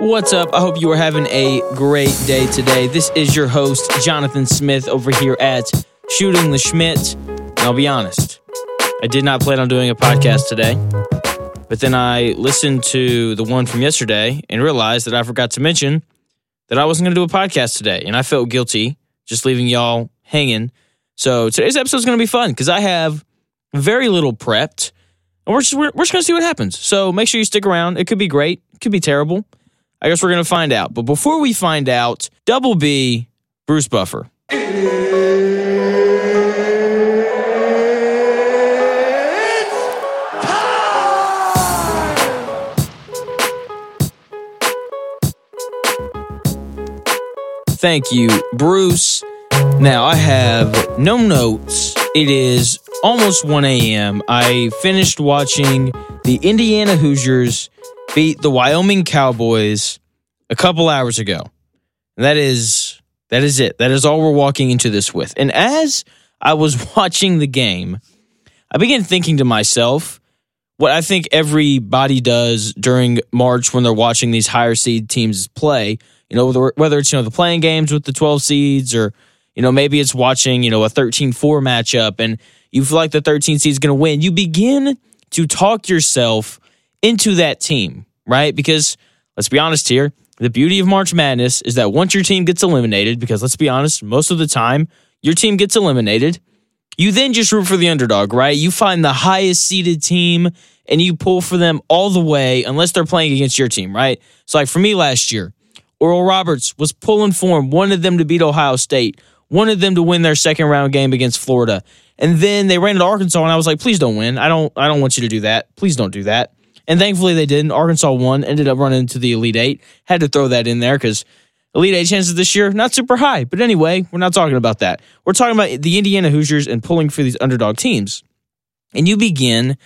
What's up? I hope you are having a great day today. This is your host, Jonathan Smith, over here at Shooting the Schmidt. And I'll be honest, I did not plan on doing a podcast today, but then I listened to the one from yesterday and realized that I forgot to mention that I wasn't going to do a podcast today. And I felt guilty just leaving y'all hanging. So today's episode is going to be fun because I have very little prepped. And we're just, we're, we're just going to see what happens. So make sure you stick around. It could be great, it could be terrible. I guess we're going to find out. But before we find out, Double B, Bruce Buffer. Thank you, Bruce. Now I have no notes. It is almost 1 a.m. I finished watching the Indiana Hoosiers beat the Wyoming Cowboys a couple hours ago. And that is that is it. That is all we're walking into this with. And as I was watching the game, I began thinking to myself what I think everybody does during March when they're watching these higher seed teams play. You know, whether it's you know the playing games with the 12 seeds or you know maybe it's watching you know a 13-4 matchup and you feel like the 13 seed is going to win. You begin to talk yourself into that team, right? Because let's be honest here, the beauty of March Madness is that once your team gets eliminated, because let's be honest, most of the time your team gets eliminated, you then just root for the underdog, right? You find the highest seeded team and you pull for them all the way unless they're playing against your team, right? So, like for me last year, Oral Roberts was pulling for him, wanted them to beat Ohio State, wanted them to win their second round game against Florida. And then they ran into Arkansas, and I was like, please don't win. I don't I don't want you to do that. Please don't do that. And thankfully they didn't. Arkansas won, ended up running into the Elite Eight. Had to throw that in there because Elite Eight chances this year, not super high. But anyway, we're not talking about that. We're talking about the Indiana Hoosiers and pulling for these underdog teams. And you begin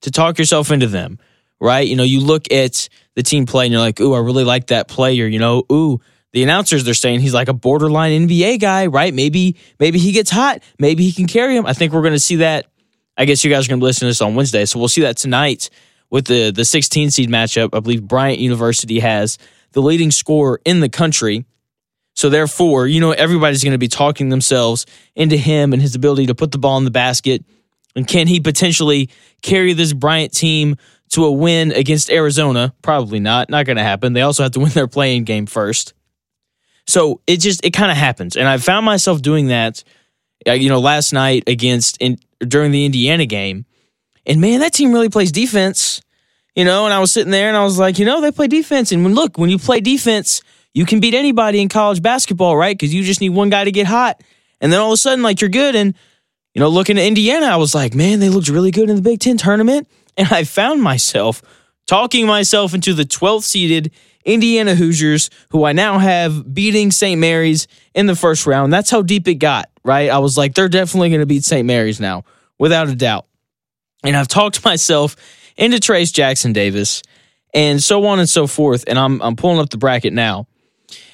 to talk yourself into them, right? You know, you look at the team play and you're like, ooh, I really like that player. You know, ooh, the announcers they're saying he's like a borderline NBA guy, right? Maybe maybe he gets hot, maybe he can carry him. I think we're going to see that. I guess you guys are going to listen to this on Wednesday, so we'll see that tonight with the the 16 seed matchup. I believe Bryant University has the leading scorer in the country. So therefore, you know everybody's going to be talking themselves into him and his ability to put the ball in the basket. And can he potentially carry this Bryant team to a win against Arizona? Probably not. Not going to happen. They also have to win their playing game first. So it just it kind of happens, and I found myself doing that. Uh, you know, last night against in during the Indiana game, and man, that team really plays defense. You know, and I was sitting there and I was like, you know, they play defense. And when look, when you play defense, you can beat anybody in college basketball, right? Because you just need one guy to get hot. And then all of a sudden, like you're good. And, you know, looking at Indiana, I was like, man, they looked really good in the Big Ten tournament. And I found myself talking myself into the 12th seeded Indiana Hoosiers, who I now have beating St. Mary's in the first round. That's how deep it got, right? I was like, they're definitely going to beat St. Mary's now, without a doubt. And I've talked myself into Trayce Jackson Davis and so on and so forth. And I'm I'm pulling up the bracket now.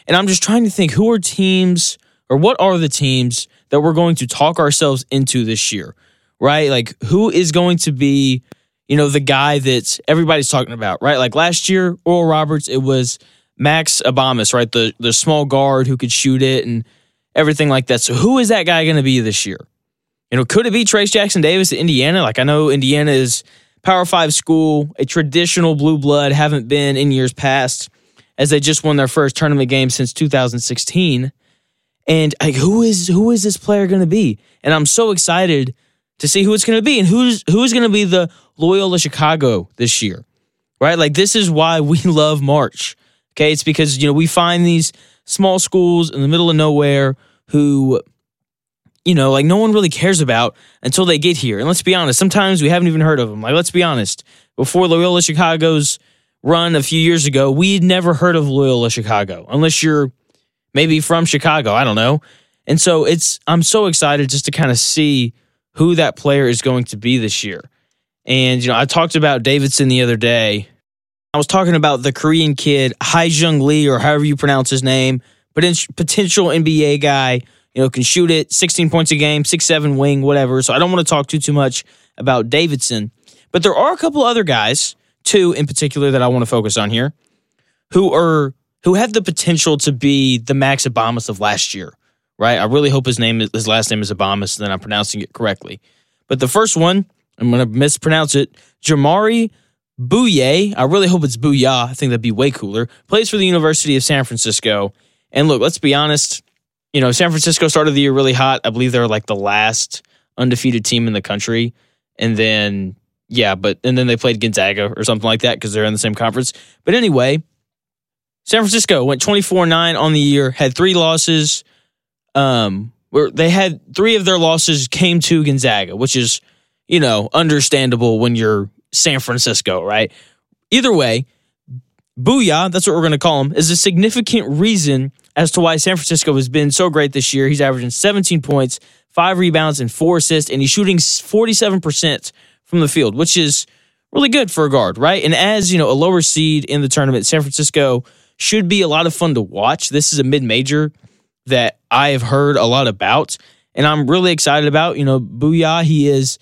And I'm just trying to think who are teams or what are the teams that we're going to talk ourselves into this year, right? Like who is going to be, you know, the guy that everybody's talking about, right? Like last year, Oral Roberts, it was Max Abmas, right? The the small guard who could shoot it and everything like that. So who is that guy going to be this year? You know, could it be Trayce Jackson Davis at Indiana? Like I know Indiana is Power Five school, a traditional blue blood, haven't been in years past, as they just won their first tournament game since 2016. And like, who is who is this player going to be? And I'm so excited to see who it's going to be and who's who's going to be the Loyola Chicago this year, right? Like this is why we love March. Okay, it's because you know we find these small schools in the middle of nowhere who you know, like no one really cares about until they get here. And let's be honest, sometimes we haven't even heard of them. Like, let's be honest, before Loyola Chicago's run a few years ago, we'd never heard of Loyola Chicago, unless you're maybe from Chicago. I don't know. And so it's, I'm so excited just to kind of see who that player is going to be this year. And, you know, I talked about Davidson the other day. I was talking about the Korean kid, Haejung Lee, or however you pronounce his name, potential NBA guy you know, can shoot it, 16 points a game, six seven wing, whatever. So I don't want to talk too too much about Davidson, but there are a couple other guys, two in particular, that I want to focus on here, who are who have the potential to be the Max Abmas of last year, right? I really hope his name his last name is Abmas, and then I'm pronouncing it correctly. But the first one, I'm going to mispronounce it, Jamaree Bouyea. I really hope it's Booyah. I think that'd be way cooler. Plays for the University of San Francisco. And look, let's be honest. You know, San Francisco started the year really hot. I believe they're like the last undefeated team in the country. And then, yeah, but, and then they played Gonzaga or something like that because they're in the same conference. But anyway, San Francisco went 24 9 on the year, had three losses. Um, where they had three of their losses came to Gonzaga, which is, you know, understandable when you're San Francisco, right? Either way, Booyah, that's what we're going to call him, is a significant reason as to why San Francisco has been so great this year. He's averaging 17 points, five rebounds, and four assists, and he's shooting 47% from the field, which is really good for a guard, right? And as, you know, a lower seed in the tournament, San Francisco should be a lot of fun to watch. This is a mid major that I have heard a lot about and I'm really excited about. You know, Booyah, he has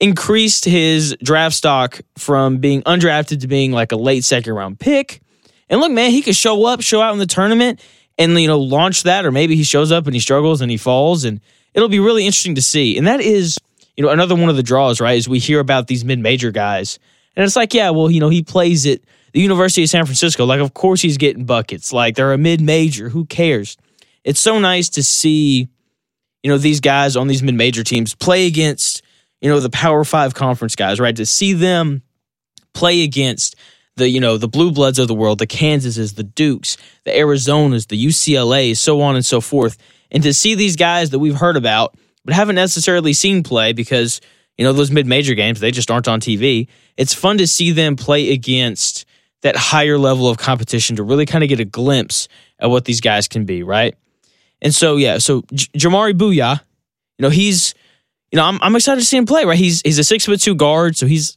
increased his draft stock from being undrafted to being like a late second round pick. And look, man, he could show up, show out in the tournament and, you know, launch that. Or maybe he shows up and he struggles and he falls. And it'll be really interesting to see. And that is, you know, another one of the draws, right? Is we hear about these mid major guys. And it's like, yeah, well, you know, he plays at the University of San Francisco. Like, of course he's getting buckets. Like, they're a mid major. Who cares? it's so nice to see, you know, these guys on these mid major teams play against, you know, the Power Five conference guys, right? To see them play against the, you know, the blue bloods of the world, the Kansases, the Dukes, the Arizonas, the UCLAs, so on and so forth. And to see these guys that we've heard about, but haven't necessarily seen play because, you know, those mid major games, they just aren't on TV. It's fun to see them play against that higher level of competition to really kind of get a glimpse at what these guys can be, right? And so yeah, so J- Jamaree Booyah, you know, he's you know, I'm I'm excited to see him play, right? He's he's a six foot two guard, so he's,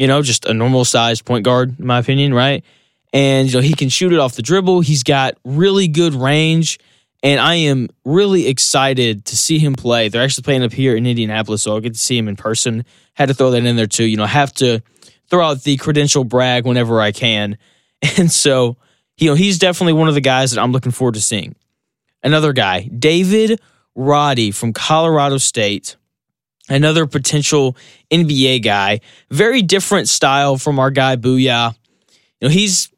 you know, just a normal sized point guard, in my opinion, right? And you know, he can shoot it off the dribble. He's got really good range. And I am really excited to see him play. They're actually playing up here in Indianapolis, so I'll get to see him in person. Had to throw that in there too. You know, have to throw out the credential brag whenever I can. And so, you know, he's definitely one of the guys that I'm looking forward to seeing. Another guy, David Roddy from Colorado State, another potential NBA guy. Very different style from our guy Booyah. You know, he's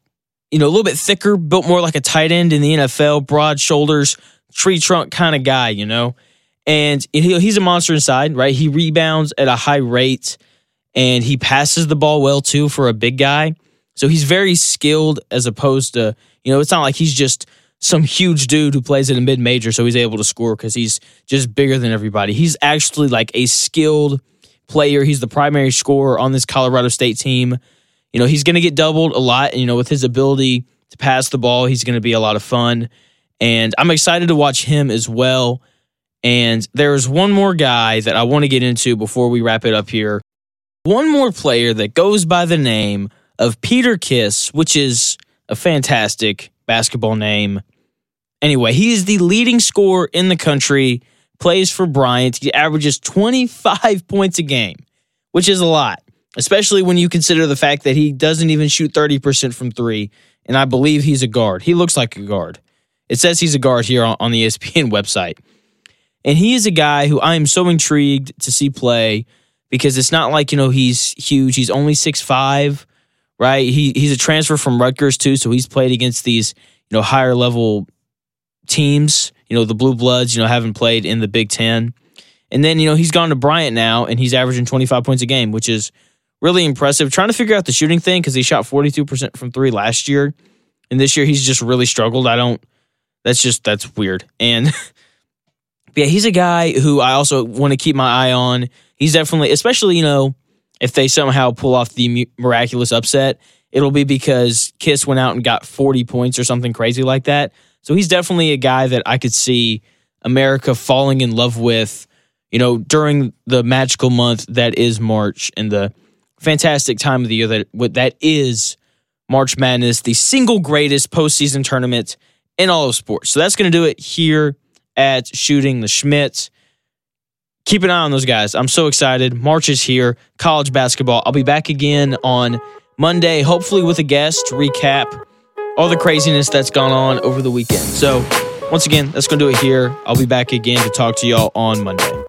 you know a little bit thicker, built more like a tight end in the NFL, broad shoulders, tree trunk kind of guy. You know, and he's a monster inside, right? He rebounds at a high rate, and he passes the ball well too for a big guy. So he's very skilled as opposed to you know it's not like he's just some huge dude who plays in a mid major, so he's able to score because he's just bigger than everybody. He's actually like a skilled player. He's the primary scorer on this Colorado State team. You know, he's going to get doubled a lot. And, you know, with his ability to pass the ball, he's going to be a lot of fun. And I'm excited to watch him as well. And there's one more guy that I want to get into before we wrap it up here. One more player that goes by the name of Peter Kiss, which is a fantastic basketball name. Anyway, he is the leading scorer in the country, plays for Bryant. He averages 25 points a game, which is a lot, especially when you consider the fact that he doesn't even shoot 30% from three. And I believe he's a guard. He looks like a guard. It says he's a guard here on, on the ESPN website. And he is a guy who I am so intrigued to see play because it's not like, you know, he's huge. He's only six five, right? He he's a transfer from Rutgers too, so he's played against these, you know, higher level teams. You know, the Blue Bloods, you know, haven't played in the Big Ten. And then, you know, he's gone to Bryant now and he's averaging 25 points a game, which is really impressive. Trying to figure out the shooting thing because he shot 42% from three last year. And this year he's just really struggled. I don't, that's just, that's weird. And yeah, he's a guy who I also want to keep my eye on. He's definitely, especially, you know, if they somehow pull off the miraculous upset, it'll be because Kiss went out and got 40 points or something crazy like that. So he's definitely a guy that I could see America falling in love with, you know, during the magical month that is March and the fantastic time of the year that that is March Madness, the single greatest postseason tournament in all of sports. So that's going to do it here at Shooting the Shmitt. Keep an eye on those guys. I'm so excited. March is here. College basketball. I'll be back again on Monday, hopefully with a guest recap all the craziness that's gone on over the weekend. So, once again, that's going to do it here. I'll be back again to talk to y'all on Monday.